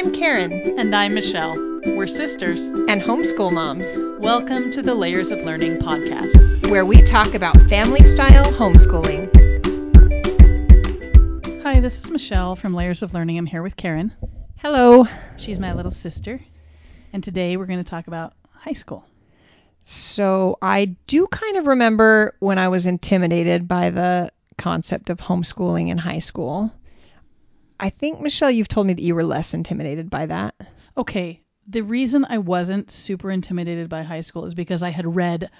I'm Karen, And I'm Michelle. We're sisters. and homeschool moms, Welcome to the Layers of Learning podcast. where we talk about family style homeschooling. Hi, this is Michelle from Layers of Learning. I'm here with Karen. Hello. She's my little sister. And today we're going to talk about high school. So, I do kind of remember when I was intimidated by the concept of homeschooling in high school. I think, Michelle, you've told me that you were less intimidated by that. Okay, the reason I wasn't super intimidated by high school is because I had read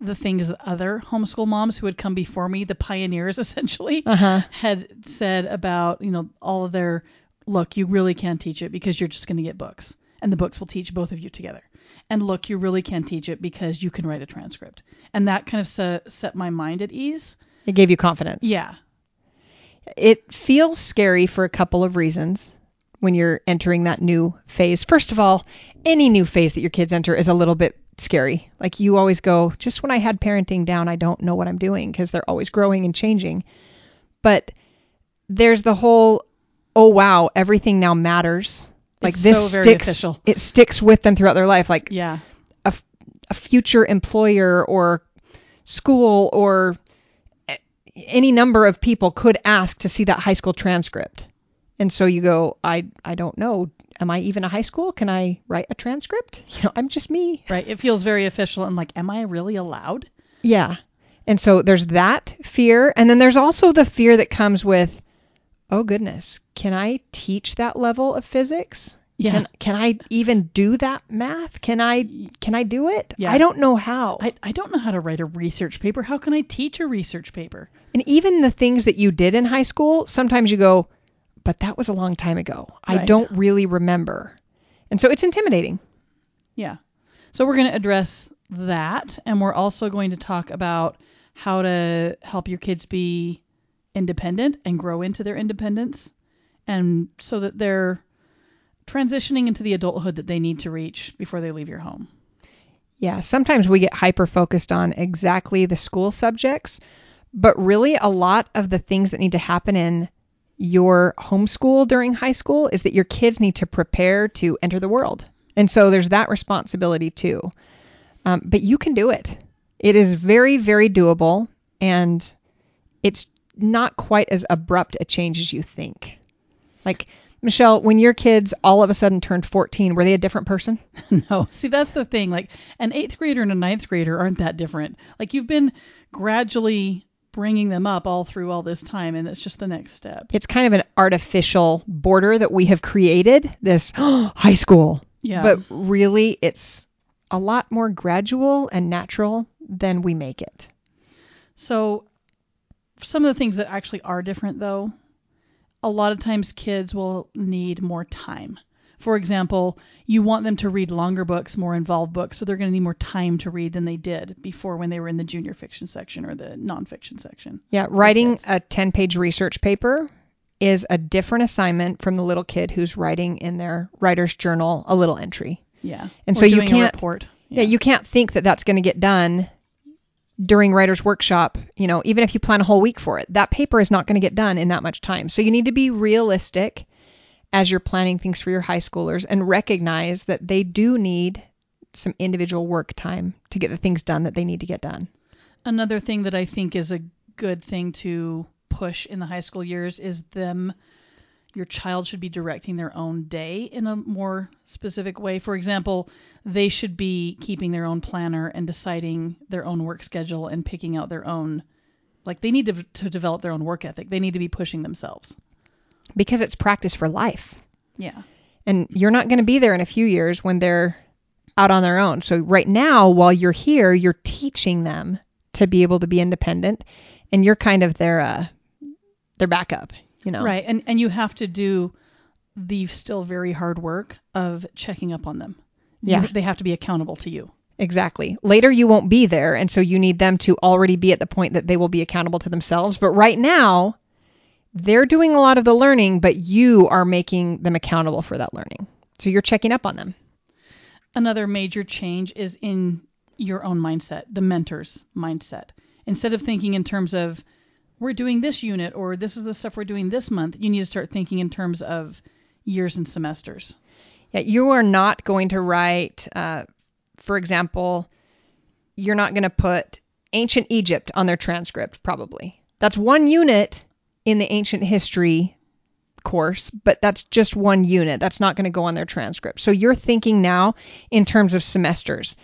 the things that other homeschool moms who had come before me, the pioneers essentially, Uh huh. had said about, you know, all of their look, you really can't teach it because you're just going to get books and the books will teach both of you together. And look, you really can't teach it because you can write a transcript. And that kind of set, set my mind at ease. It gave you confidence. Yeah. It feels scary for a couple of reasons when you're entering that new phase. First of all, any new phase that your kids enter is a little bit scary. Like you always go, just when I had parenting down, I don't know what I'm doing because they're always growing and changing. But there's the whole, oh wow, everything now matters. Like It's this so very sticks, official. it sticks with them throughout their life. Like Yeah. a, a future employer or school or any number of people could ask to see that high school transcript. And so you go, I I don't know. Am I even a high school? Can I write a transcript? You know, I'm just me. Right. It feels very official and like, am I really allowed? Yeah. And so there's that fear. And then there's also the fear that comes with, oh goodness, can I teach that level of physics? Yeah. Can, can I even do that math? Can I can I do it? Yeah. I don't know how. I, I don't know how to write a research paper. How can I teach a research paper? And even the things that you did in high school, sometimes you go, but that was a long time ago. I don't really remember. And so it's intimidating. Yeah. So we're going to address that, and we're also going to talk about how to help your kids be independent and grow into their independence, and so that they're transitioning into the adulthood that they need to reach before they leave your home. Yeah, sometimes we get hyper focused on exactly the school subjects, but really a lot of the things that need to happen in your homeschool during high school is that your kids need to prepare to enter the world. And so there's that responsibility too. Um, but you can do it. It is very, very doable, and it's not quite as abrupt a change as you think. Like, Michelle, when your kids all of a sudden turned 14, were they a different person? no, see that's the thing. Like an eighth grader and a ninth grader aren't that different. Like you've been gradually bringing them up all through all this time, and it's just the next step. it's kind of an artificial border that we have created this high school Yeah. but really it's a lot more gradual and natural than we make it So, some of the things that actually are different, though, a lot of times kids will need more time. For example, you want them to read longer books, more involved books, so they're going to need more time to read than they did before when they were in the junior fiction section or the nonfiction section. yeah writing a 10 page research paper is a different assignment from the little kid who's writing in their writer's journal a little entry Yeah. And Or so you can't- report. yeah, you can't think that that's going to get done during writer's workshop you know even if you plan a whole week for it that paper is not going to get done in that much time. So you need to be realistic as you're planning things for your high schoolers and recognize that they do need some individual work time to get the things done that they need to get done. Another thing that I think is a good thing to push in the high school years is them your child should be directing their own day in a more specific way. For example, they should be keeping their own planner and deciding their own work schedule and picking out their own like they need to, to develop their own work ethic. They need to be pushing themselves. because it's practice for life Yeah. and you're not going to be there in a few years when they're out on their own. So right now, while you're here, you're teaching them to be able to be independent, and you're kind of their uh, their backup. You know, Right. And and you have to do the still very hard work of checking up on them. You- Yeah. they have to be accountable to you. Exactly. Later, you won't be there, and so you need them to already be at the point that they will be accountable to themselves. But right now, they're doing a lot of the learning, but you are making them accountable for that learning. So you're checking up on them. Another major change is in your own mindset, the mentor's mindset. Instead of thinking in terms of we're doing this unit or this is the stuff we're doing this month, you need to start thinking in terms of years and semesters. Yeah, you are not going to write, uh, for example, you're not going to put ancient Egypt on their transcript, probably. That's one unit in the ancient history course, but that's just one unit. That's not going to go on their transcript. So you're thinking now in terms of semesters.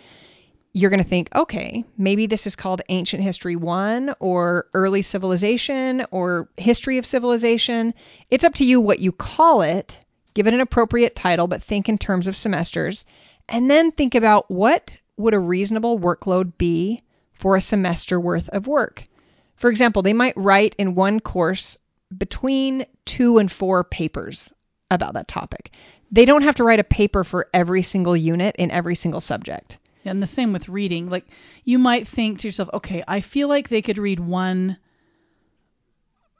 You're going to think, okay, maybe this is called Ancient History 1 or Early Civilization or History of Civilization. It's up to you what you call it. Give it an appropriate title, but think in terms of semesters. And then think about what would a reasonable workload be for a semester worth of work. For example, they might write in one course between two and four papers about that topic. They don't have to write a paper for every single unit in every single subject. And the same with reading. Like you might think to yourself, okay, I feel like they could read one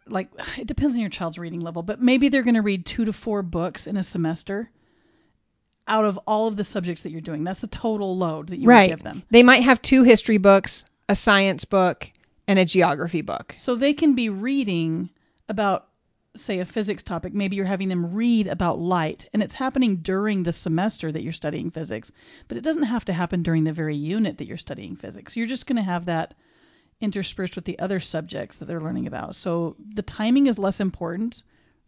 like it depends on your child's reading level, but maybe they're going to read 2 to 4 books in a semester out of all of the subjects that you're doing. That's the total load that you right. give them. They might have two history books, a science book, and a geography book. So they can be reading about say a physics topic, maybe you're having them read about light and it's happening during the semester that you're studying physics, but it doesn't have to happen during the very unit that you're studying physics. You're just going to have that interspersed with the other subjects that they're learning about. So the timing is less important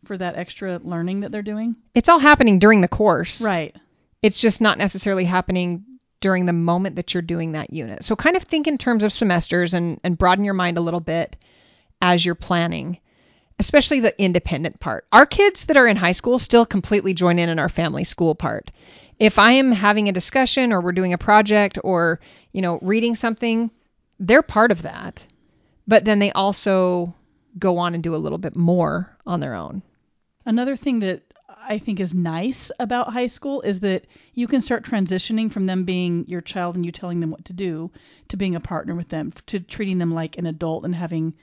for that extra learning that they're doing. It's all happening during the course. Right. It's just not necessarily happening during the moment that you're doing that unit. So kind of think in terms of semesters and, and broaden your mind a little bit as you're planning especially the independent part. Our kids that are in high school still completely join in in our family school part. If I am having a discussion or we're doing a project or, you know, reading something, they're part of that. But then they also go on and do a little bit more on their own. Another thing that I think is nice about high school is that you can start transitioning from them being your child and you telling them what to do to being a partner with them, to treating them like an adult and having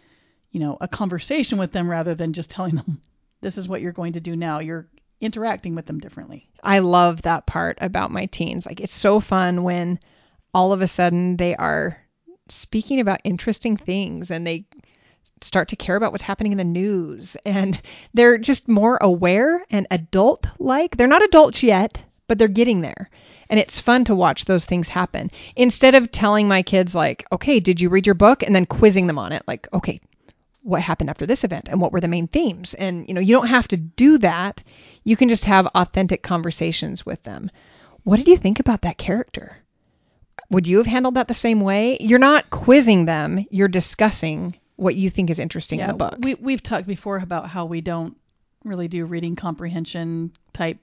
you know, a conversation with them rather than just telling them this is what you're going to do now. You're interacting with them differently. I love that part about my teens. Like it's so fun when all of a sudden they are speaking about interesting things and they start to care about what's happening in the news and they're just more aware and adult like. They're not adults yet, but they're getting there. And it's fun to watch those things happen. Instead of telling my kids like, "Okay, did you read your book?" and then quizzing them on it like, "Okay, what happened after this event and what were the main themes. And you know, you don't have to do that. You can just have authentic conversations with them. What did you think about that character? Would you have handled that the same way? You're not quizzing them, you're discussing what you think is interesting yeah, in the book. We we've talked before about how we don't really do reading comprehension type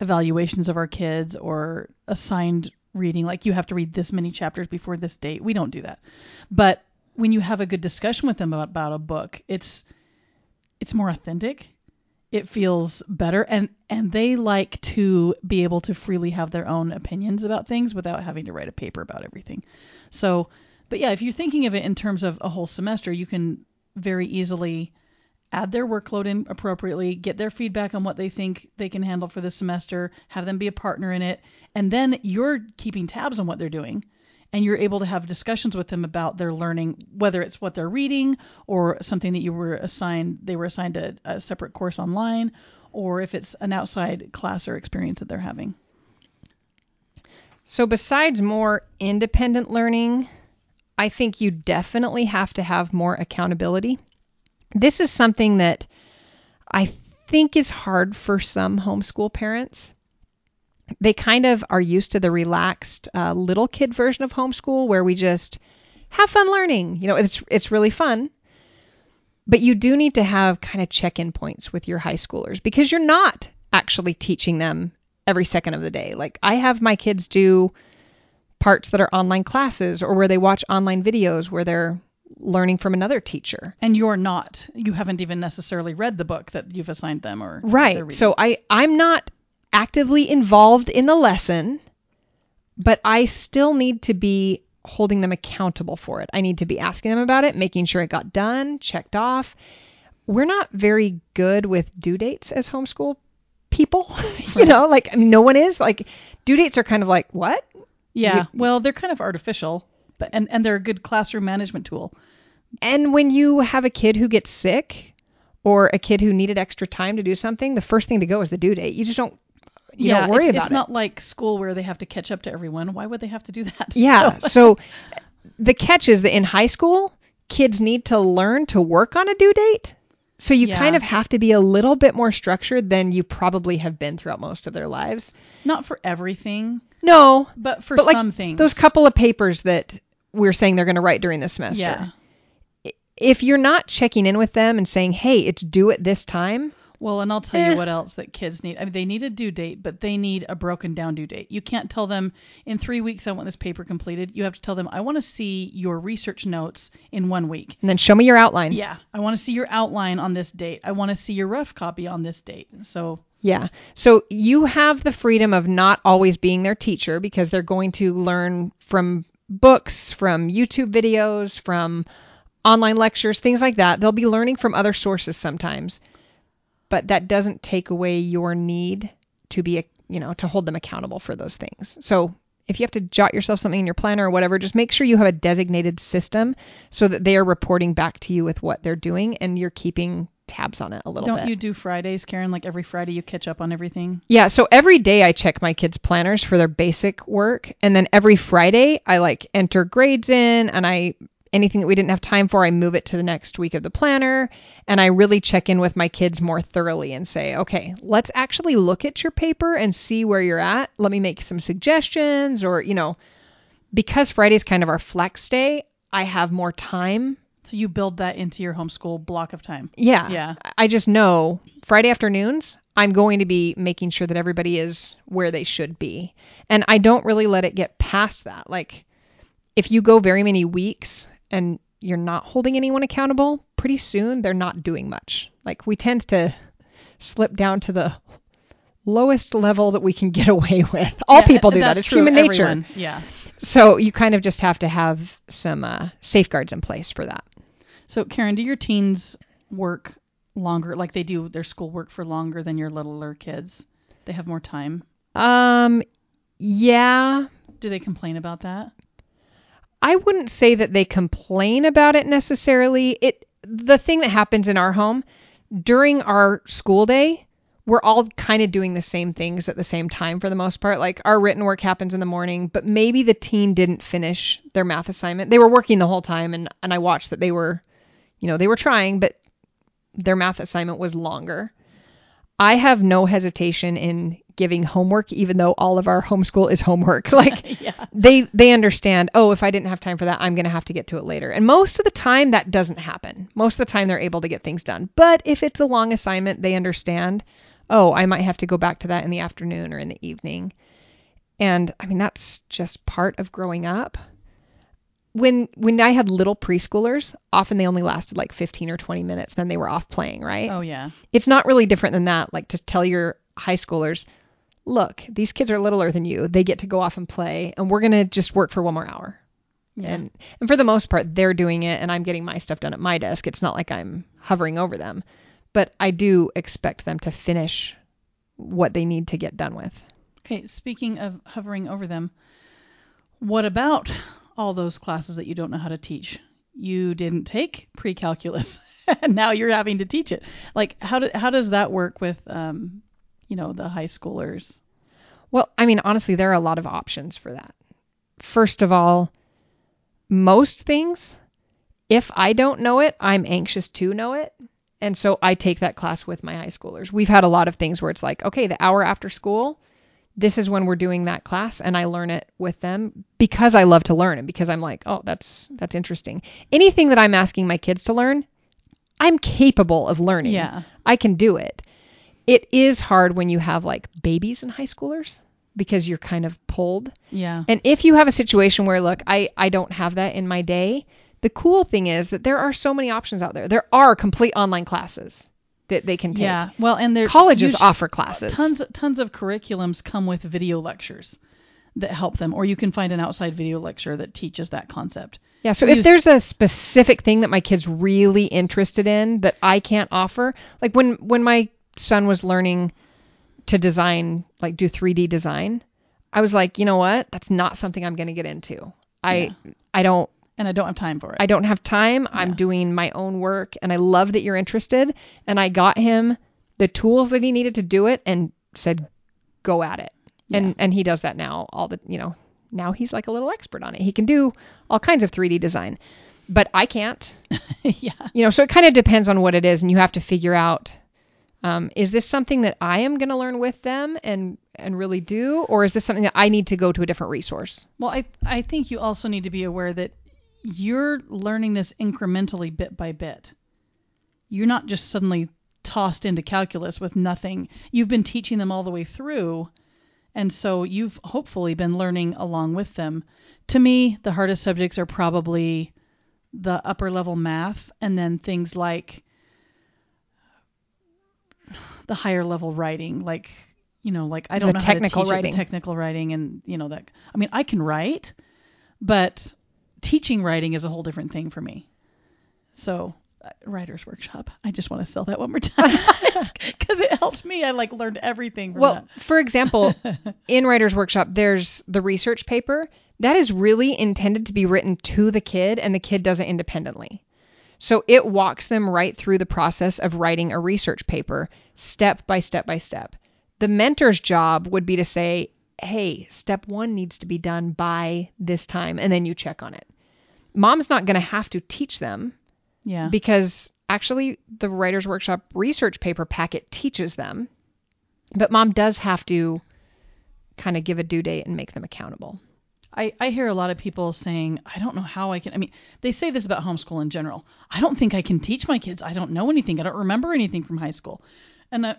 evaluations of our kids or assigned reading like you have to read this many chapters before this date. We don't do that. But when you have a good discussion with them about, about a book, it's it's more authentic. It feels better and and they like to be able to freely have their own opinions about things without having to write a paper about everything. So, but yeah, if you're thinking of it in terms of a whole semester, you can very easily add their workload in appropriately, get their feedback on what they think they can handle for the semester, have them be a partner in it, and then you're keeping tabs on what they're doing and you're able to have discussions with them about their learning, whether it's what they're reading or something that you were assigned, they were assigned a, a separate course online, or if it's an outside class or experience that they're having. So, besides more independent learning, I think you definitely have to have more accountability. This is something that I think is hard for some homeschool parents they kind of are used to the relaxed uh, little kid version of homeschool where we just have fun learning. You know, it's it's really fun. But you do need to have kind of check-in points with your high schoolers because you're not actually teaching them every second of the day. Like I have my kids do parts that are online classes or where they watch online videos where they're learning from another teacher. And you're not. You haven't even necessarily read the book that you've assigned them or Right. So I I'm not actively involved in the lesson, but I still need to be holding them accountable for it. I need to be asking them about it, making sure it got done, checked off. We're not very good with due dates as homeschool people. you know, like I mean, no one is. Like due dates are kind of like what? Yeah. Well, they're kind of artificial, but and and they're a good classroom management tool. And when you have a kid who gets sick or a kid who needed extra time to do something, the first thing to go is the due date. You just don't you yeah, don't worry it's, about it's it. not like school where they have to catch up to everyone. Why would they have to do that? Yeah. So- So the catch is that in high school, kids need to learn to work on a due date. So you Yeah. kind of have to be a little bit more structured than you probably have been throughout most of their lives. not for everything, No, but for but like some things. those couple of papers that we're saying they're going to write during the semester. Yeah. If you're not checking in with them and saying, "Hey, it's due at this time," Well, and I'll tell Eh. you what else that kids need. I mean, they need a due date, but they need a broken down due date. You can't tell them in three weeks I want this paper completed. You have to tell them I want to see your research notes in one week. and then show me your outline. Yeah, I want to see your outline on this date. I want to see your rough copy on this date. So Yeah. So you have the freedom of not always being their teacher because they're going to learn from books, from YouTube videos, from online lectures, things like that. They'll be learning from other sources sometimes. But that doesn't take away your need to be, you know, to hold them accountable for those things. So if you have to jot yourself something in your planner or whatever, just make sure you have a designated system so that they are reporting back to you with what they're doing and you're keeping tabs on it a little bit. don't you do Fridays, Karen? Like every Friday you catch up on everything. Yeah, so every day I check my kids' planners for their basic work, and then every Friday I like enter grades in, and I anything that we didn't have time for, I move it to the next week of the planner, and I really check in with my kids more thoroughly and say, okay, let's actually look at your paper and see where you're at. Let me make some suggestions, or you know, because Friday is kind of our flex day, I have more time So you build that into your homeschool block of time. yeah. Yeah. I just know Friday afternoons, I'm going to be making sure that everybody is where they should be. And I don't really let it get past that. Like, if you go very many weeks and you're not holding anyone accountable, pretty soon they're not doing much. Like, we tend to slip down to the lowest level that we can get away with. All Yeah, people do that. It's true human nature. everyone. Yeah. So you kind of just have to have some uh, safeguards in place for that. So Karen, do your teens work longer? Like they do their schoolwork for longer than your littler kids? They have more time. Um, yeah, Do they complain about that? I wouldn't say that they complain about it necessarily. It the thing that happens in our home during our school day, we're all kind of doing the same things at the same time for the most part. Like our written work happens in the morning, but maybe the teen didn't finish their math assignment. They were working the whole time and and I watched that they were you know, they were trying, but their math assignment was longer. I have no hesitation in giving homework even though all of our homeschool is homework. Like yeah. they they understand oh if i didn't have time for that i'm going to have to get to it later and most of the time that doesn't happen most of the time they're able to get things done but if it's a long assignment they understand oh i might have to go back to that in the afternoon or in the evening and i mean that's just part of growing up when when i had little preschoolers often they only lasted like 15 or 20 minutes then they were off playing right Oh yeah. it's not really different than that. Like to tell your high schoolers, look, these kids are littler than you. They get to go off and play, and we're gonna just work for one more hour. Yeah. And and for the most part, they're doing it, and I'm getting my stuff done at my desk. It's not like I'm hovering over them, but I do expect them to finish what they need to get done with. Okay, speaking of hovering over them, what about all those classes that you don't know how to teach? You didn't take pre-calculus, and now you're having to teach it. Like, how do, how does that work with, um, you know, the high schoolers? Well, I mean, honestly, there are a lot of options for that. First of all, most things, if I don't know it, I'm anxious to know it. And so I take that class with my high schoolers. We've had a lot of things where it's like, okay, the hour after school, this is when we're doing that class and I learn it with them because I love to learn and because I'm like, oh, that's that's interesting. Anything that I'm asking my kids to learn, I'm capable of learning. Yeah. I can do it. It is hard when you have like babies and high schoolers because you're kind of pulled. Yeah. And if you have a situation where, look, I, I don't have that in my day, the cool thing is that there are so many options out there. There are complete online classes that they can take. Yeah. Well, and there Colleges offer classes. tons tons of curriculums come with video lectures that help them, or you can find an outside video lecture that teaches that concept. Yeah, so if there's a specific thing that my kid's really interested in that I can't offer, like when when my son was learning to design, like do 3D design, I was like, you know what? That's not something I'm going to get into. I I don't And I don't have time for it. I don't have time. I'm doing my own work and I love that you're interested and I got him the tools that he needed to do it and said go at it. And and he does that now all the, you know, now he's like a little expert on it. He can do all kinds of 3D design. But I can't. yeah. You know, so it kind of depends on what it is and you have to figure out um, is this something that I am going to learn with them and and really do or is this something that I need to go to a different resource? Well, I I think you also need to be aware that you're learning this incrementally bit by bit. You're not just suddenly tossed into calculus with nothing. You've been teaching them all the way through, and so you've hopefully been learning along with them. To me, the hardest subjects are probably the upper level math and then things like the higher level writing like you know like I don't The know technical how to teach it, writing. the technical writing and you know that I mean I can write but teaching writing is a whole different thing for me. So, uh, writer's workshop. I just want to sell that one more time because it helped me. I like learned everything from Well, for example, in Writer's Workshop, there's the research paper that is really intended to be written to the kid, and the kid does it independently. So it walks them right through the process of writing a research paper, step by step by step. The mentor's job would be to say, hey, step one needs to be done by this time, and then you check on it. Mom's not going to have to teach them. Yeah. because actually the writer's workshop research paper packet teaches them but mom does have to kind of give a due date and make them accountable I, I hear a lot of people saying, I don't know how I can. I mean, they say this about homeschool in general. I don't think I can teach my kids. I don't know anything. I don't remember anything from high school. And uh,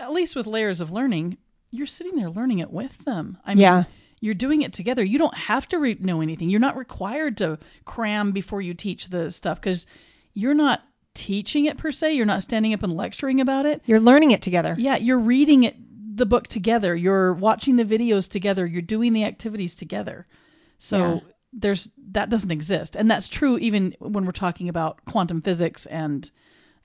at least with layers of learning, you're sitting there learning it with them. I mean, Yeah. you're doing it together. You don't have to re- know anything. You're not required to cram before you teach the stuff because you're not teaching it per se. You're not standing up and lecturing about it. you're learning it together Yeah, you're reading it the book together. You're watching the videos together. You're doing the activities together. So Yeah. there's that doesn't exist, and that's true even when we're talking about quantum physics and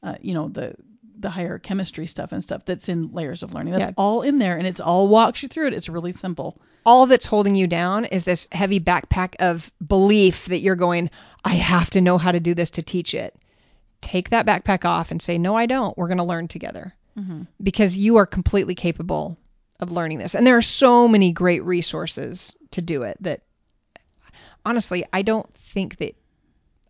uh, you know the the higher chemistry stuff and stuff that's in layers of learning. That's Yeah. all in there, and it's all walks you through it. It's really simple. all that's holding you down is this heavy backpack of belief that you're going i have to know how to do this to teach it take that backpack off and say no i don't we're going to learn together Mm-hmm. because you are completely capable of learning this and there are so many great resources to do it that honestly i don't think that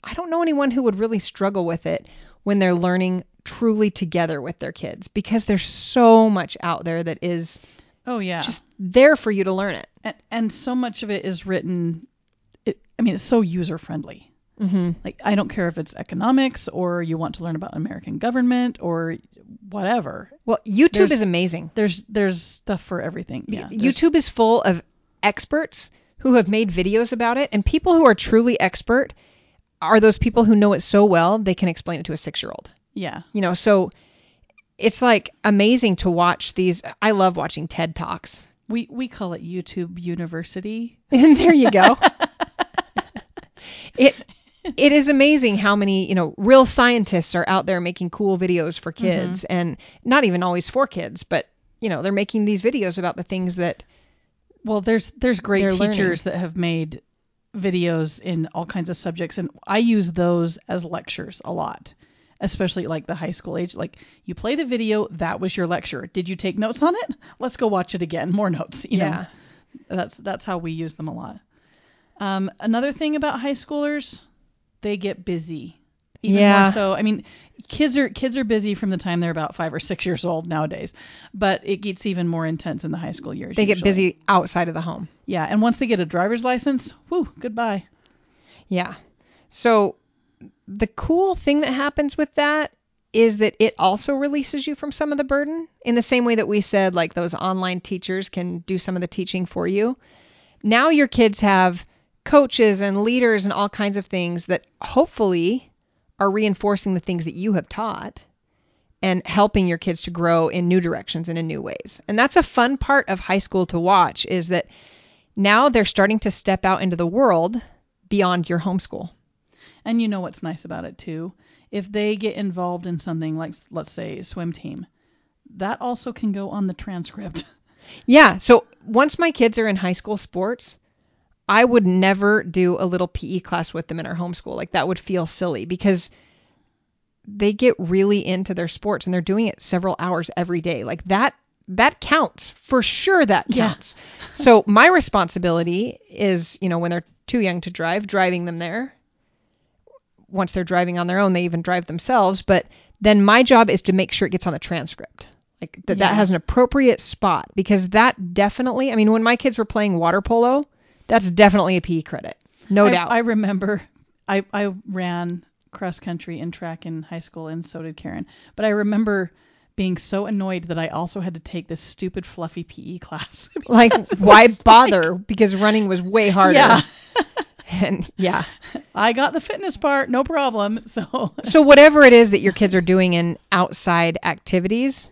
i don't know anyone who would really struggle with it when they're learning truly together with their kids because there's so much out there that is Oh yeah. just there for you to learn it and, and so much of it is written. It, I mean, it's so user friendly. mm-hmm. Like I don't care if it's economics or you want to learn about American government or whatever. Well, YouTube There's- is amazing. There's there's stuff for everything. Yeah. YouTube is full of experts who have made videos about it, and people who are truly expert are those people who know it so well they can explain it to a six-year-old. Yeah. You know, so it's like amazing to watch these. I love watching TED talks. We we call it YouTube University. And there you go. it it is amazing how many, you know, real scientists are out there making cool videos for kids and not even always for kids, but you know, they're making these videos about the things that Well, there's there's great teachers that have made videos in all kinds of subjects, and I use those as lectures a lot, especially like the high school age. Like you play the video, that was your lecture. Did you take notes on it? Let's go watch it again. More notes. You yeah. know, that's that's how we use them a lot. Um, another thing about high schoolers, they get busy. Even Yeah. more so. I mean, kids are kids are busy from the time they're about five or six years old nowadays, but it gets even more intense in the high school years. They get busy outside of the home. Yeah, and once they get a driver's license, whew, goodbye. Yeah. So the cool thing that happens with that is that it also releases you from some of the burden in the same way that we said like those online teachers can do some of the teaching for you. Now your kids have coaches and leaders and all kinds of things that hopefully are reinforcing the things that you have taught and helping your kids to grow in new directions and in new ways. And that's a fun part of high school to watch is that now they're starting to step out into the world beyond your homeschool. And you know what's nice about it too? If they get involved in something like let's say swim team, that also can go on the transcript. Yeah. So once my kids are in high school sports, I would never do a little PE class with them in our homeschool. Like that would feel silly because they get really into their sports and they're doing it several hours every day. Like that that counts for sure. That Yeah. counts. so my responsibility is, you know, when they're too young to drive, driving them there. Once they're driving on their own, they even drive themselves. But then my job is to make sure it gets on the transcript, like that that has an appropriate spot because that definitely. I mean, when my kids were playing water polo, that's definitely a PE credit, no I, doubt. I remember I, I ran cross country and track in high school, and so did Karen. But I remember being so annoyed that I also had to take this stupid fluffy PE class. like why bother because running was way harder Yeah. and yeah I got the fitness part, no problem. So so whatever it is that your kids are doing in outside activities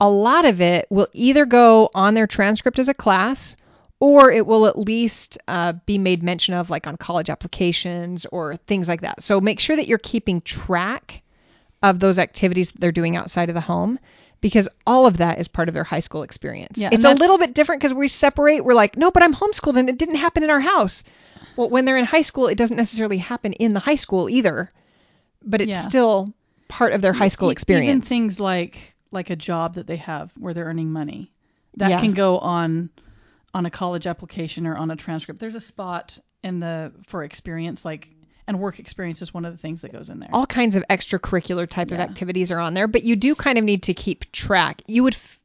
a lot of it will either go on their transcript as a class or it will at least uh, be made mention of like on college applications or things like that so make sure that you're keeping track of those activities that they're doing outside of the home because all of that is part of their high school experience. Yeah, it's a little bit different because we separate. We're like, no, but I'm homeschooled and it didn't happen in our house. Well, when they're in high school, it doesn't necessarily happen in the high school either, but it's Yeah. still part of their high school experience. Even things like like a job that they have where they're earning money, that Yeah. can go on on a college application or on a transcript. There's a spot in the for experience like and work experience is one of the things that goes in there. all kinds of extracurricular type of activities are on there, but you do kind of need to keep track. You would, f-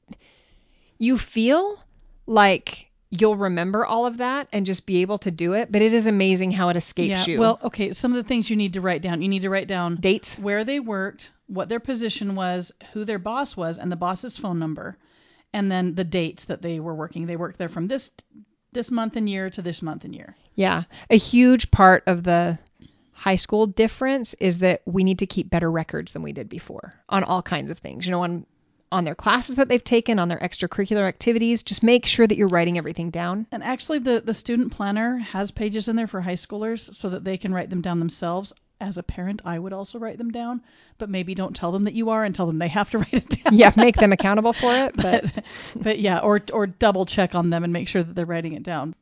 you feel like you'll remember all of that and just be able to do it, but it is amazing how it escapes yeah. you. Well, okay. Some of the things you need to write down. You need to write down dates. where they worked, what their position was, who their boss was, and the boss's phone number, and then the dates that they were working. They worked there from this this month and year to this month and year. Yeah. A huge part of the high school difference is that we need to keep better records than we did before on all kinds of things. You know, on on their classes that they've taken, on their extracurricular activities, just make sure that you're writing everything down. And actually, the the student planner has pages in there for high schoolers so that they can write them down themselves. As a parent, I would also write them down, but maybe don't tell them that you are and tell them they have to write it down. Yeah, make them accountable for it, but but but yeah, or or double check on them and make sure that they're writing it down.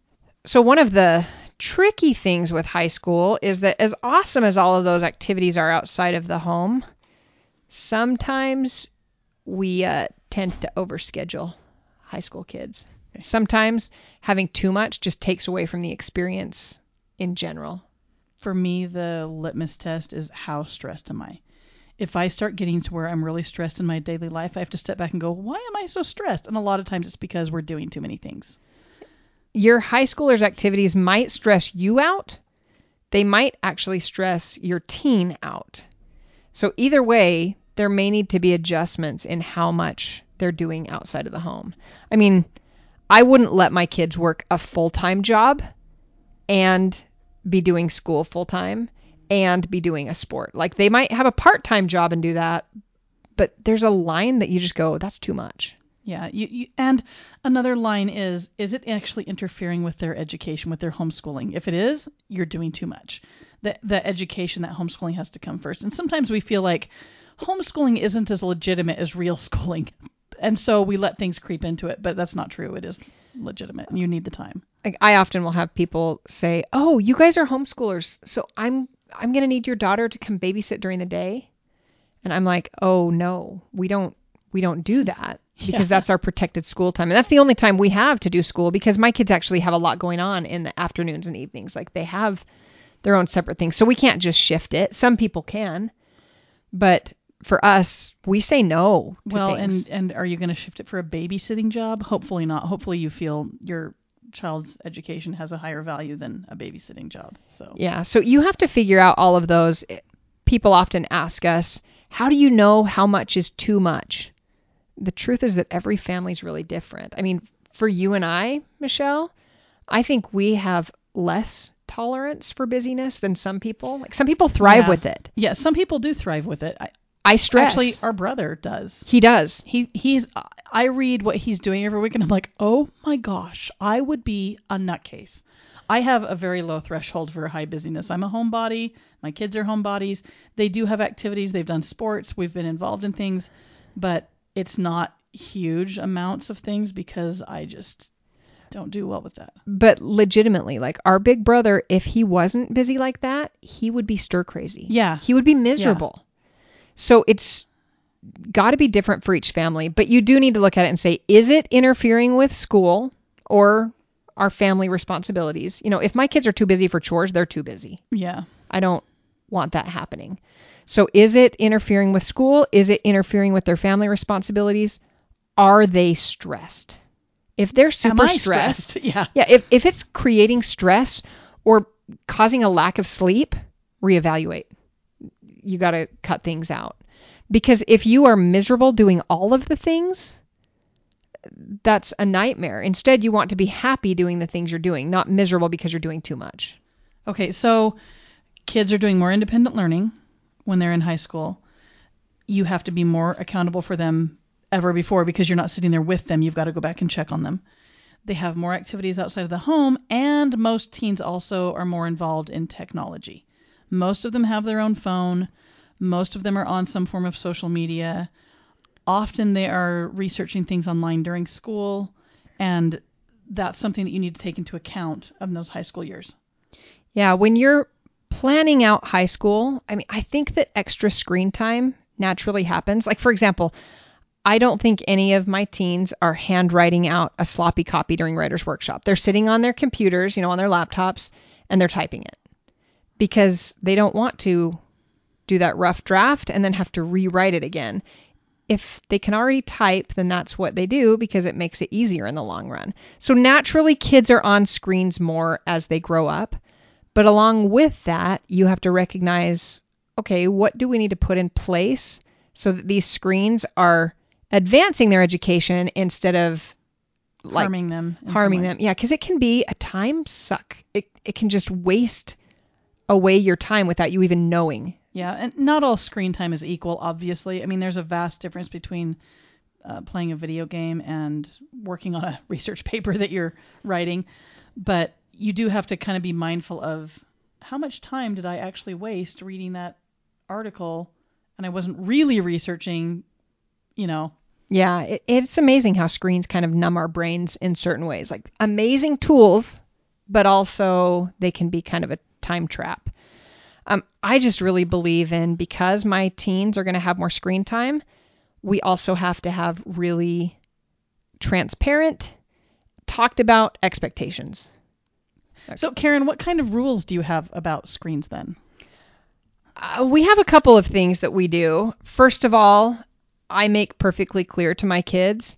So one of the tricky things with high school is that as awesome as all of those activities are outside of the home, sometimes we uh, tend to overschedule high school kids. Sometimes having too much just takes away from the experience in general. For me, the litmus test is how stressed am I? If I start getting to where I'm really stressed in my daily life, I have to step back and go, why am I so stressed? And a lot of times it's because we're doing too many things. Your high schoolers' activities might stress you out. They might actually stress your teen out. So either way, there may need to be adjustments in how much they're doing outside of the home. I mean, I wouldn't let my kids work a full-time job and be doing school full-time and be doing a sport. Like they might have a part-time job and do that, but there's a line that you just go, that's too much. Yeah, you, you, and another line is is it actually interfering with their education, with their homeschooling? If it is, you're doing too much. The the education that homeschooling has to come first. And sometimes we feel like homeschooling isn't as legitimate as real schooling. And so we let things creep into it, but that's not true. It is legitimate and you need the time. like I often will have people say, "Oh, you guys are homeschoolers, so I'm I'm gonna need your daughter to come babysit during the day," and I'm like, "Oh no, we don't we don't do that because Yeah. that's our protected school time, and that's the only time we have to do school because my kids actually have a lot going on in the afternoons and evenings. Like they have their own separate things, so we can't just shift it. Some people can, but for us, we say no to well, things. and and are you going to shift it for a babysitting job? Hopefully not. Hopefully you feel your child's education has a higher value than a babysitting job. So Yeah, so you have to figure out all of those. People often ask us, how do you know how much is too much? The truth is that every family is really different. I mean, for you and I, Michelle, I think we have less tolerance for busyness than some people. Like some people thrive Yeah. with it. Yeah, some people do thrive with it. I, I stress. Actually, our brother does. he does. He he's. I read what he's doing every week, and I'm like, oh my gosh, I would be a nutcase. I have a very low threshold for high busyness. I'm a homebody. My kids are homebodies. They do have activities. They've done sports. We've been involved in things, but it's not huge amounts of things because I just don't do well with that. But legitimately, like our big brother, if he wasn't busy like that, he would be stir crazy. Yeah. He would be miserable. So it's got to be different for each family, but you do need to look at it and say, is it interfering with school or our family responsibilities? You know, if my kids are too busy for chores, they're too busy. Yeah. I don't want that happening. So is it interfering with school? Is it interfering with their family responsibilities? Are they stressed? If they're super stressed, stressed? Yeah. yeah, if, if it's creating stress or causing a lack of sleep, reevaluate. You got to cut things out. Because if you are miserable doing all of the things, that's a nightmare. Instead, you want to be happy doing the things you're doing, not miserable because you're doing too much. Okay, so kids are doing more independent learning when they're in high school. You have to be more accountable for them ever before because you're not sitting there with them. You've got to go back and check on them. They have more activities outside of the home, and most teens also are more involved in technology. Most of them have their own phone. Most of them are on some form of social media. Often they are researching things online during school, and that's something that you need to take into account in those high school years. Yeah, when you're planning out high school, I mean, I think that extra screen time naturally happens. Like, for example, I don't think any of my teens are handwriting out a sloppy copy during writer's workshop. They're sitting on their computers, you know, on their laptops, and they're typing it because they don't want to do that rough draft and then have to rewrite it again. If they can already type, then that's what they do because it makes it easier in the long run. So naturally, kids are on screens more as they grow up. But along with that, you have to recognize okay, what do we need to put in place so that these screens are advancing their education instead of like harming them. harming them. Yeah, because it can be a time suck. It it can just waste away your time without you even knowing. Yeah, and not all screen time is equal, obviously. I mean, there's a vast difference between uh, playing a video game and working on a research paper that you're writing. But you do have to kind of be mindful of how much time did I actually waste reading that article and I wasn't really researching, you know. Yeah, it, it's amazing how screens kind of numb our brains in certain ways. Like amazing tools, but also they can be kind of a time trap. Um, I just really believe in because my teens are going to have more screen time, we also have to have really transparent, talked about expectations. So, Karen, what kind of rules do you have about screens then? Uh, we have a couple of things that we do. First of all, I make perfectly clear to my kids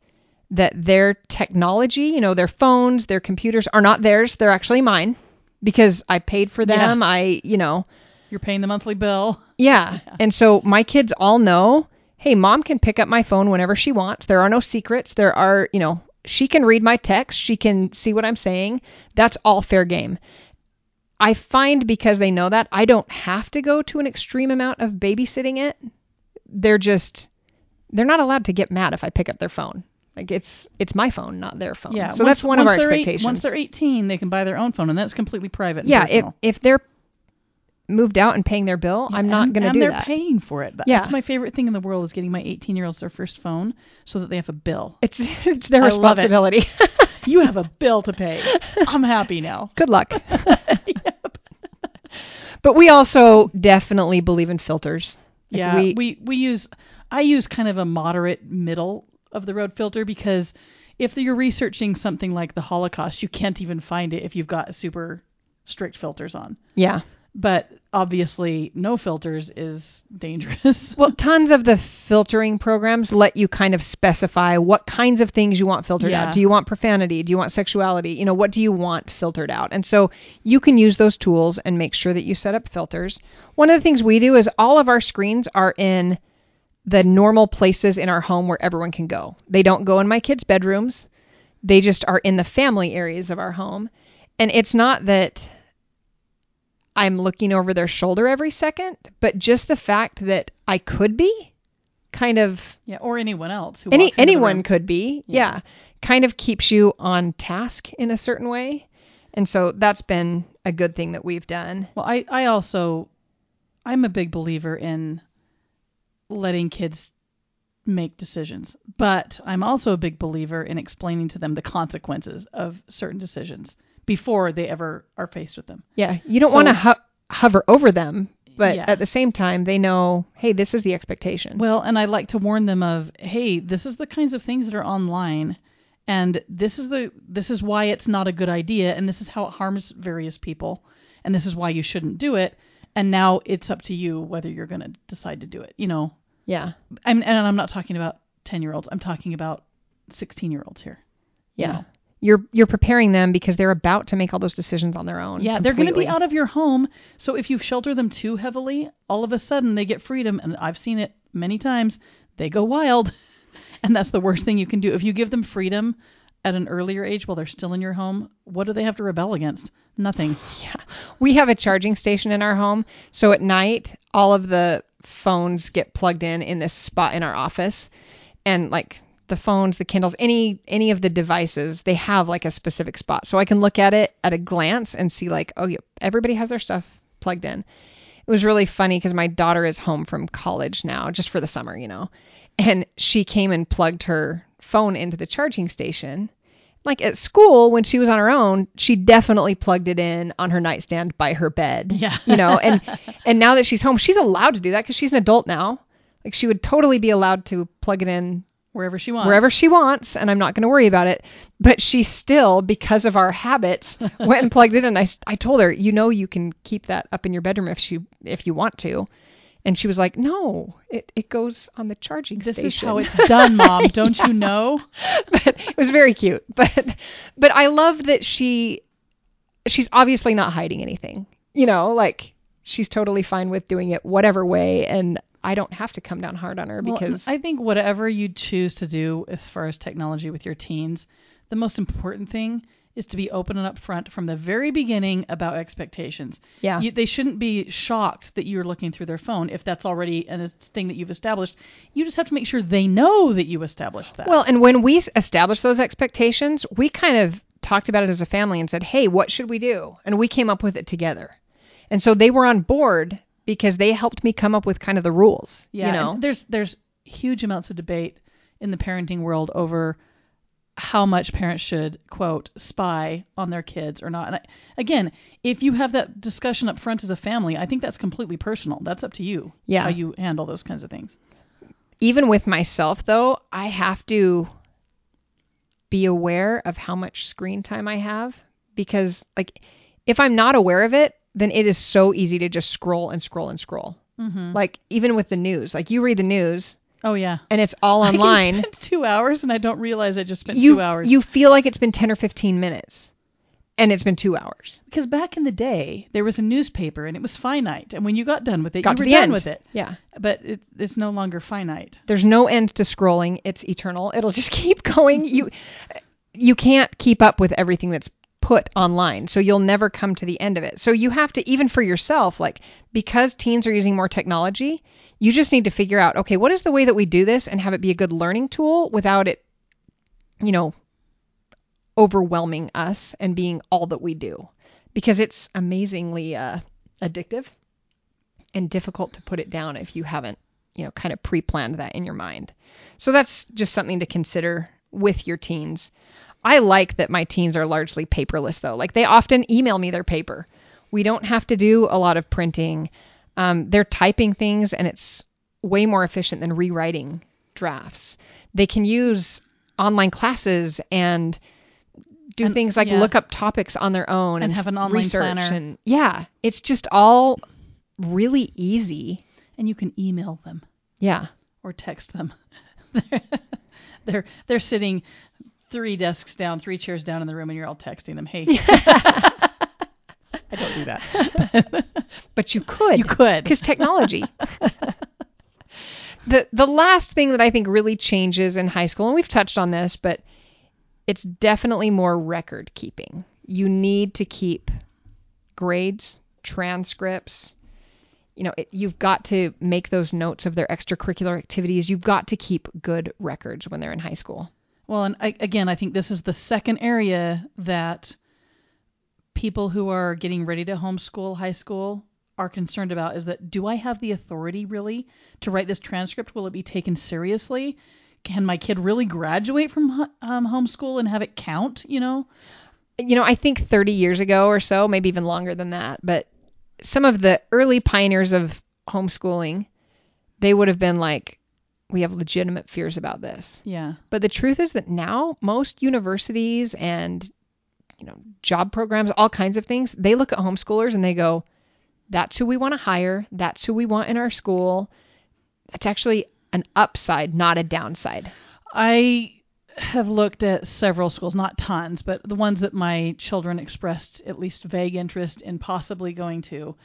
that their technology, you know, their phones, their computers are not theirs. They're actually mine because I paid for Yeah. them. I, you know, You're paying the monthly bill. yeah. And so my kids all know, hey, mom can pick up my phone whenever she wants. There are no secrets. There are, you know, she can read my text. She can see what I'm saying. That's all fair game. I find because they know that I don't have to go to an extreme amount of babysitting it. They're just they're not allowed to get mad if I pick up their phone. Like it's it's my phone, not their phone. Yeah. So once- that's one of our they're eight- expectations. once they're 18, they can buy their own phone, and that's completely private. And yeah, if personal. if they're moved out and paying their bill, I'm not and, going to and do they're that. paying for it. That's Yeah. my favorite thing in the world is getting my 18 year olds their first phone so that they have a bill. It's it's their I love it. responsibility. You have a bill to pay. I'm happy now. Good luck. yep. But we also definitely believe in filters. Like, yeah, we- we, we use I use kind of a moderate middle of the road filter because if you're researching something like the Holocaust, you can't even find it if you've got super strict filters on. Yeah. But obviously, no filters is dangerous. Well, tons of the filtering programs let you kind of specify what kinds of things you want filtered Yeah. out. Do you want profanity? Do you want sexuality? You know, what do you want filtered out? And so you can use those tools and make sure that you set up filters. One of the things we do is all of our screens are in the normal places in our home where everyone can go. They don't go in my kids' bedrooms. They just are in the family areas of our home. And it's not that I'm looking over their shoulder every second, but just the fact that I could be kind of yeah, or anyone else who any walks into the anyone could be. Yeah. Yeah. Kind of keeps you on task in a certain way. And so that's been a good thing that we've done. Well, I, I also, I'm a big believer in letting kids make decisions, but I'm also a big believer in explaining to them the consequences of certain decisions before they ever are faced with them. Yeah, you don't So- want to ho- hover over them but Yeah. at the same time, they know, hey, this is the expectation. Well, and I like to warn them of, hey, this is the kinds of things that are online, and this is the this is why it's not a good idea, and this is how it harms various people, and this is why you shouldn't do it. And now it's up to you whether you're going to decide to do it. You know, yeah. I'm, and I'm not talking about ten year olds. I'm talking about sixteen year olds here. you Yeah. know. You're you're preparing them because they're about to make all those decisions on their own. Yeah, they're going to be out of your home. So if you shelter them too heavily, all of a sudden they get freedom, and I've seen it many times. They go wild, and that's the worst thing you can do. If you give them freedom at an earlier age while they're still in your home, what do they have to rebel against? Nothing. Yeah. We have a charging station in our home, so at night all of the phones get plugged in in this spot in our office, and like the phones, the Kindles, any any of the devices, they have like a specific spot, so I can look at it at a glance and see like, oh yeah, everybody has their stuff plugged in. It was really funny because my daughter is home from college now, just for the summer, you know, and she came and plugged her phone into the charging station. Like at school, when she was on her own, she definitely plugged it in on her nightstand by her bed. Yeah. You know, and and now that she's home, she's allowed to do that because she's an adult now. Like she would totally be allowed to plug it in Wherever she wants. wherever she wants, and I'm not going to worry about it. But she still, because of our habits, went and plugged it in. I, I told her, you know, you can keep that up in your bedroom if she if you want to. And she was like, no, it, it goes on the charging This station. is how it's done, Mom. Don't you know? but it was very cute. But but I love that she she's obviously not hiding anything. You know, like she's totally fine with doing it whatever way and I don't have to come down hard on her Well, because I think whatever you choose to do as far as technology with your teens, the most important thing is to be open and upfront from the very beginning about expectations. yeah. You, they shouldn't be shocked that you're looking through their phone if that's already a thing that you've established. You just have to make sure they know that you established that. Well, and when we established those expectations, we kind of talked about it as a family and said, "Hey, what should we do?" And we came up with it together. And so they were on board because they helped me come up with kind of the rules. yeah, you know. there's there's huge amounts of debate in the parenting world over how much parents should quote spy on their kids or not. And I, again, if you have that discussion up front as a family, I think that's completely personal. That's up to you. Yeah. How you handle those kinds of things. even with myself though, I have to be aware of how much screen time I have because like if I'm not aware of it, then it is so easy to just scroll and scroll and scroll. Mm-hmm. Like even with the news, like you read the news Oh yeah. and it's all online. spend two hours and I don't realize I just spent you two hours. you feel like it's been 10 or 15 minutes and it's been 2 hours. because back in the day there was a newspaper and it was finite, and when you got done with it, Got you were done end. with it. Yeah. But it, it's no longer finite. There's no end to scrolling. It's eternal. It'll just keep going. You you can't keep up with everything that's put online. So you'll never come to the end of it. So you have to even for yourself like because teens are using more technology, you just need to figure out okay, what is the way that we do this and have it be a good learning tool without it you know overwhelming us and being all that we do. Because it's amazingly uh addictive and difficult to put it down if you haven't, you know, kind of pre-planned that in your mind. So that's just something to consider with your teens. I like that my teens are largely paperless though. Like they often email me their paper. We don't have to do a lot of printing. Um, they're typing things and it's way more efficient than rewriting drafts. They can use online classes and do And- things like yeah. look up topics on their own And and, have an online research planner. and yeah, it's just all really easy. And you can email them Yeah. or text them. they're they're sitting three desks down, three chairs down in the room, and you're all texting them. Hey, I don't do that. But you could. you could. because technology. the the last thing that I think really changes in high school, and we've touched on this, but it's definitely more record keeping. You need to keep grades, transcripts. You know, it, you've got to make those notes of their extracurricular activities. You've got to keep good records when they're in high school. Well, and I, again, I think this is the second area that people who are getting ready to homeschool high school are concerned about is that do I have the authority really to write this transcript? Will it be taken seriously? Can my kid really graduate from um, homeschool and have it count? You know? You know, I think 30 years ago or so, maybe even longer than that, but some of the early pioneers of homeschooling, they would have been like, we have legitimate fears about this. Yeah. But the truth is that now most universities and you know job programs, all kinds of things, they look at homeschoolers and they go, that's who we want to hire. That's who we want in our school. That's actually an upside, not a downside. I have looked at several schools, not tons, but the ones that my children expressed at least vague interest in possibly going to.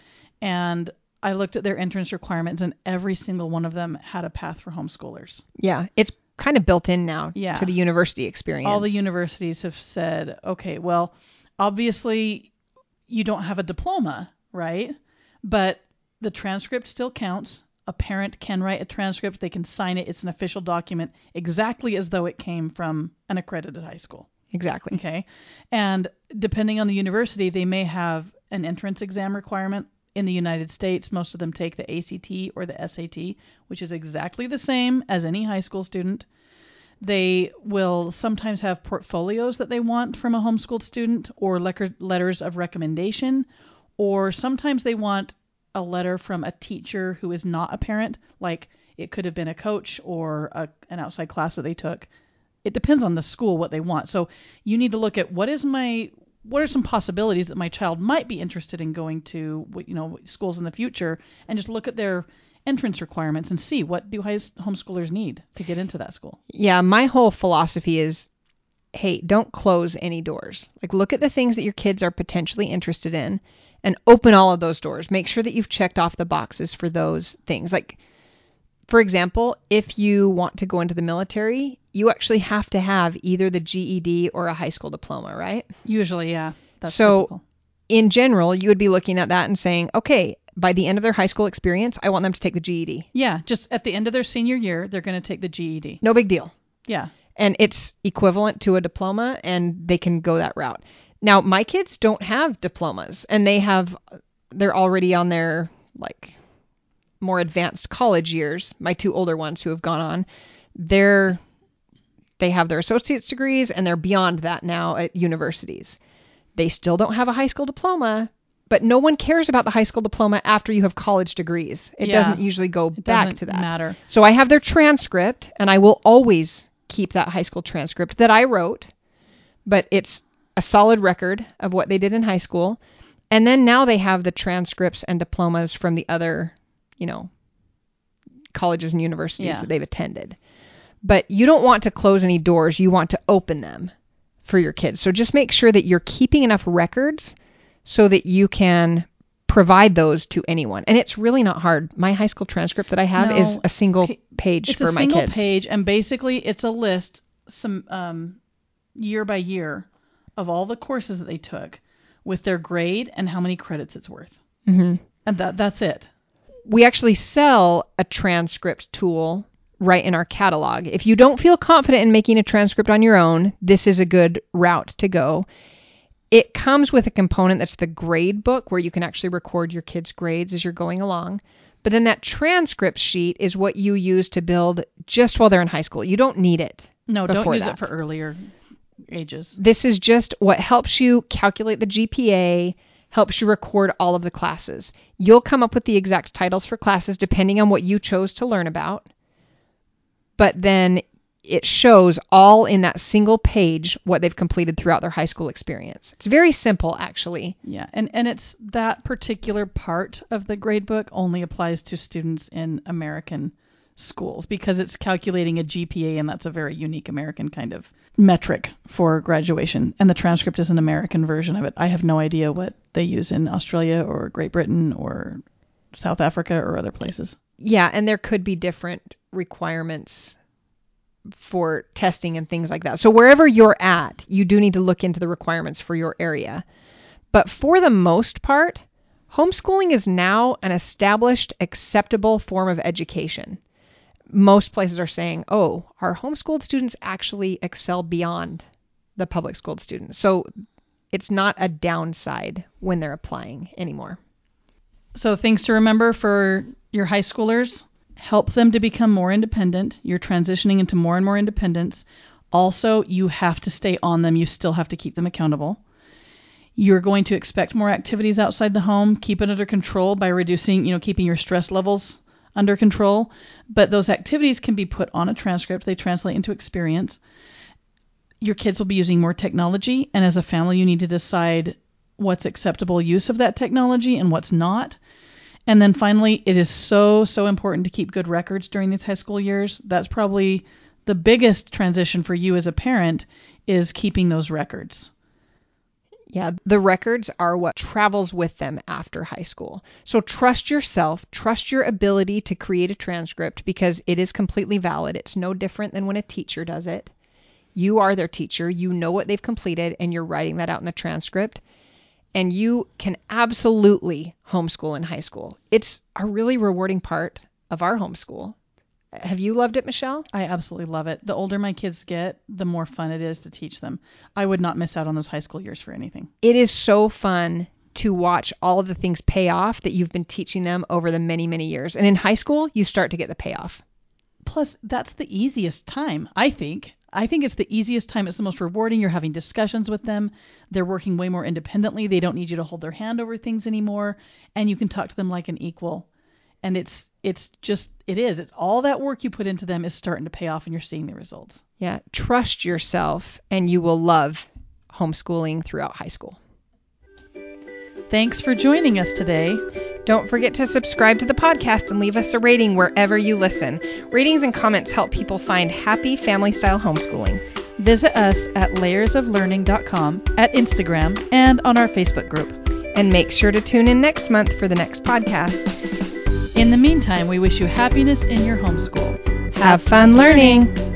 And I looked at their entrance requirements, and every single one of them had a path for homeschoolers. Yeah, it's kind of built in now Yeah. to the university experience. All the universities have said, okay, well, obviously you don't have a diploma, right? But the transcript still counts. A parent can write a transcript, they can sign it. It's an official document exactly as though it came from an accredited high school. exactly. Okay. And depending on the university, they may have an entrance exam requirement. In the United States, most of them take the ACT or the SAT, which is exactly the same as any high school student. They will sometimes have portfolios that they want from a homeschooled student or letters of recommendation, or sometimes they want a letter from a teacher who is not a parent, like it could have been a coach or a, an outside class that they took it depends on the school what they want. So you need to look at what is my what are some possibilities that my child might be interested in going to you know schools in the future and just look at their entrance requirements and see what do homeschoolers need to get into that school. Yeah, my whole philosophy is hey, don't close any doors. Like look at the things that your kids are potentially interested in and open all of those doors. Make sure that you've checked off the boxes for those things. Like for example, if you want to go into the military, you actually have to have either the GED or a high school diploma, right? Usually, yeah. That's So- typical. In general, you would be looking at that and saying, okay, by the end of their high school experience, I want them to take the GED. yeah, just at the end of their senior year, they're going to take the GED. No big deal. Yeah. and it's equivalent to a diploma and they can go that route. Now, my kids don't have diplomas and they have they're already on their like more advanced college years. My two older ones who have gone on, they're they have their associate's degrees and they're beyond that now at universities. They still don't have a high school diploma, but no one cares about the high school diploma after you have college degrees. It Yeah. doesn't usually go It back to that. matter. So I have their transcript, and I will always keep that high school transcript that I wrote, but it's a solid record of what they did in high school. And then now they have the transcripts and diplomas from the other, you know, colleges and universities Yeah. that they've attended. But you don't want to close any doors, you want to open them for your kids. So just make sure that you're keeping enough records so that you can provide those to anyone. And it's really not hard. My high school transcript that I have No, is a single pa- page It's for a my single kids. page, and basically it's a list, some um, year by year, of all the courses that they took, with their grade and how many credits it's worth, hmm and that that's it. We actually sell a transcript tool right in our catalog. If you don't feel confident in making a transcript on your own, this is a good route to go. It comes with a component that's the grade book where you can actually record your kids' grades as you're going along. But then that transcript sheet is what you use to build just while they're in high school. You don't need it. No, don't use that. it for earlier ages. This is just what helps you calculate the GPA, helps you record all of the classes. You'll come up with the exact titles for classes depending on what you chose to learn about. But then it shows all in that single page what they've completed throughout their high school experience. It's very simple actually. Yeah, and and it's that particular part of the grade book only applies to students in American schools because it's calculating a GPA and that's a very unique American kind of metric for graduation. And the transcript is an American version of it. I have no idea what they use in Australia or Great Britain or South Africa or other places. Yeah, and there could be different requirements for testing and things like that. So wherever you're at, you do need to look into the requirements for your area. But for the most part, homeschooling is now an established, acceptable form of education. Most places are saying, oh, our homeschooled students actually excel beyond the public schooled students. So it's not a downside when they're applying anymore. So things to remember for your high schoolers, help them to become more independent. You're transitioning into more and more independence. Also, you have to stay on them. You still have to keep them accountable. You're going to expect more activities outside the home. Keep it under control by reducing, you know, keeping your stress levels under control. But those activities can be put on a transcript. They translate into experience. Your kids will be using more technology, and as a family, you need to decide what's acceptable use of that technology and what's not. And then finally, it is so, so important to keep good records during these high school years. That's probably the biggest transition for you as a parent is keeping those records. Yeah, the records are what travels with them after high school. So trust yourself, trust your ability to create a transcript because it is completely valid. It's no different than when a teacher does it. You are their teacher, you know what they've completed, and you're writing that out in the transcript. And you can absolutely homeschool in high school. It's a really rewarding part of our homeschool. Have you loved it, Michelle? I absolutely love it. The older my kids get, the more fun it is to teach them. I would not miss out on those high school years for anything. It is so fun to watch all of the things pay off that you've been teaching them over the many, many years. And in high school, you start to get the payoff. Plus, that's the easiest time, I think. I think it's the easiest time. It's the most rewarding. You're having discussions with them. They're working way more independently. They don't need you to hold their hand over things anymore. And you can talk to them like an equal. And it's it's just it is. It's all that work you put into them is starting to pay off and you're seeing the results. Yeah. Trust yourself and you will love homeschooling throughout high school. Thanks for joining us today. Don't forget to subscribe to the podcast and leave us a rating wherever you listen. Ratings and comments help people find happy family style homeschooling. Visit us at layersoflearning.com, at Instagram, and on our Facebook group. And make sure to tune in next month for the next podcast. In the meantime, we wish you happiness in your homeschool. Have fun learning!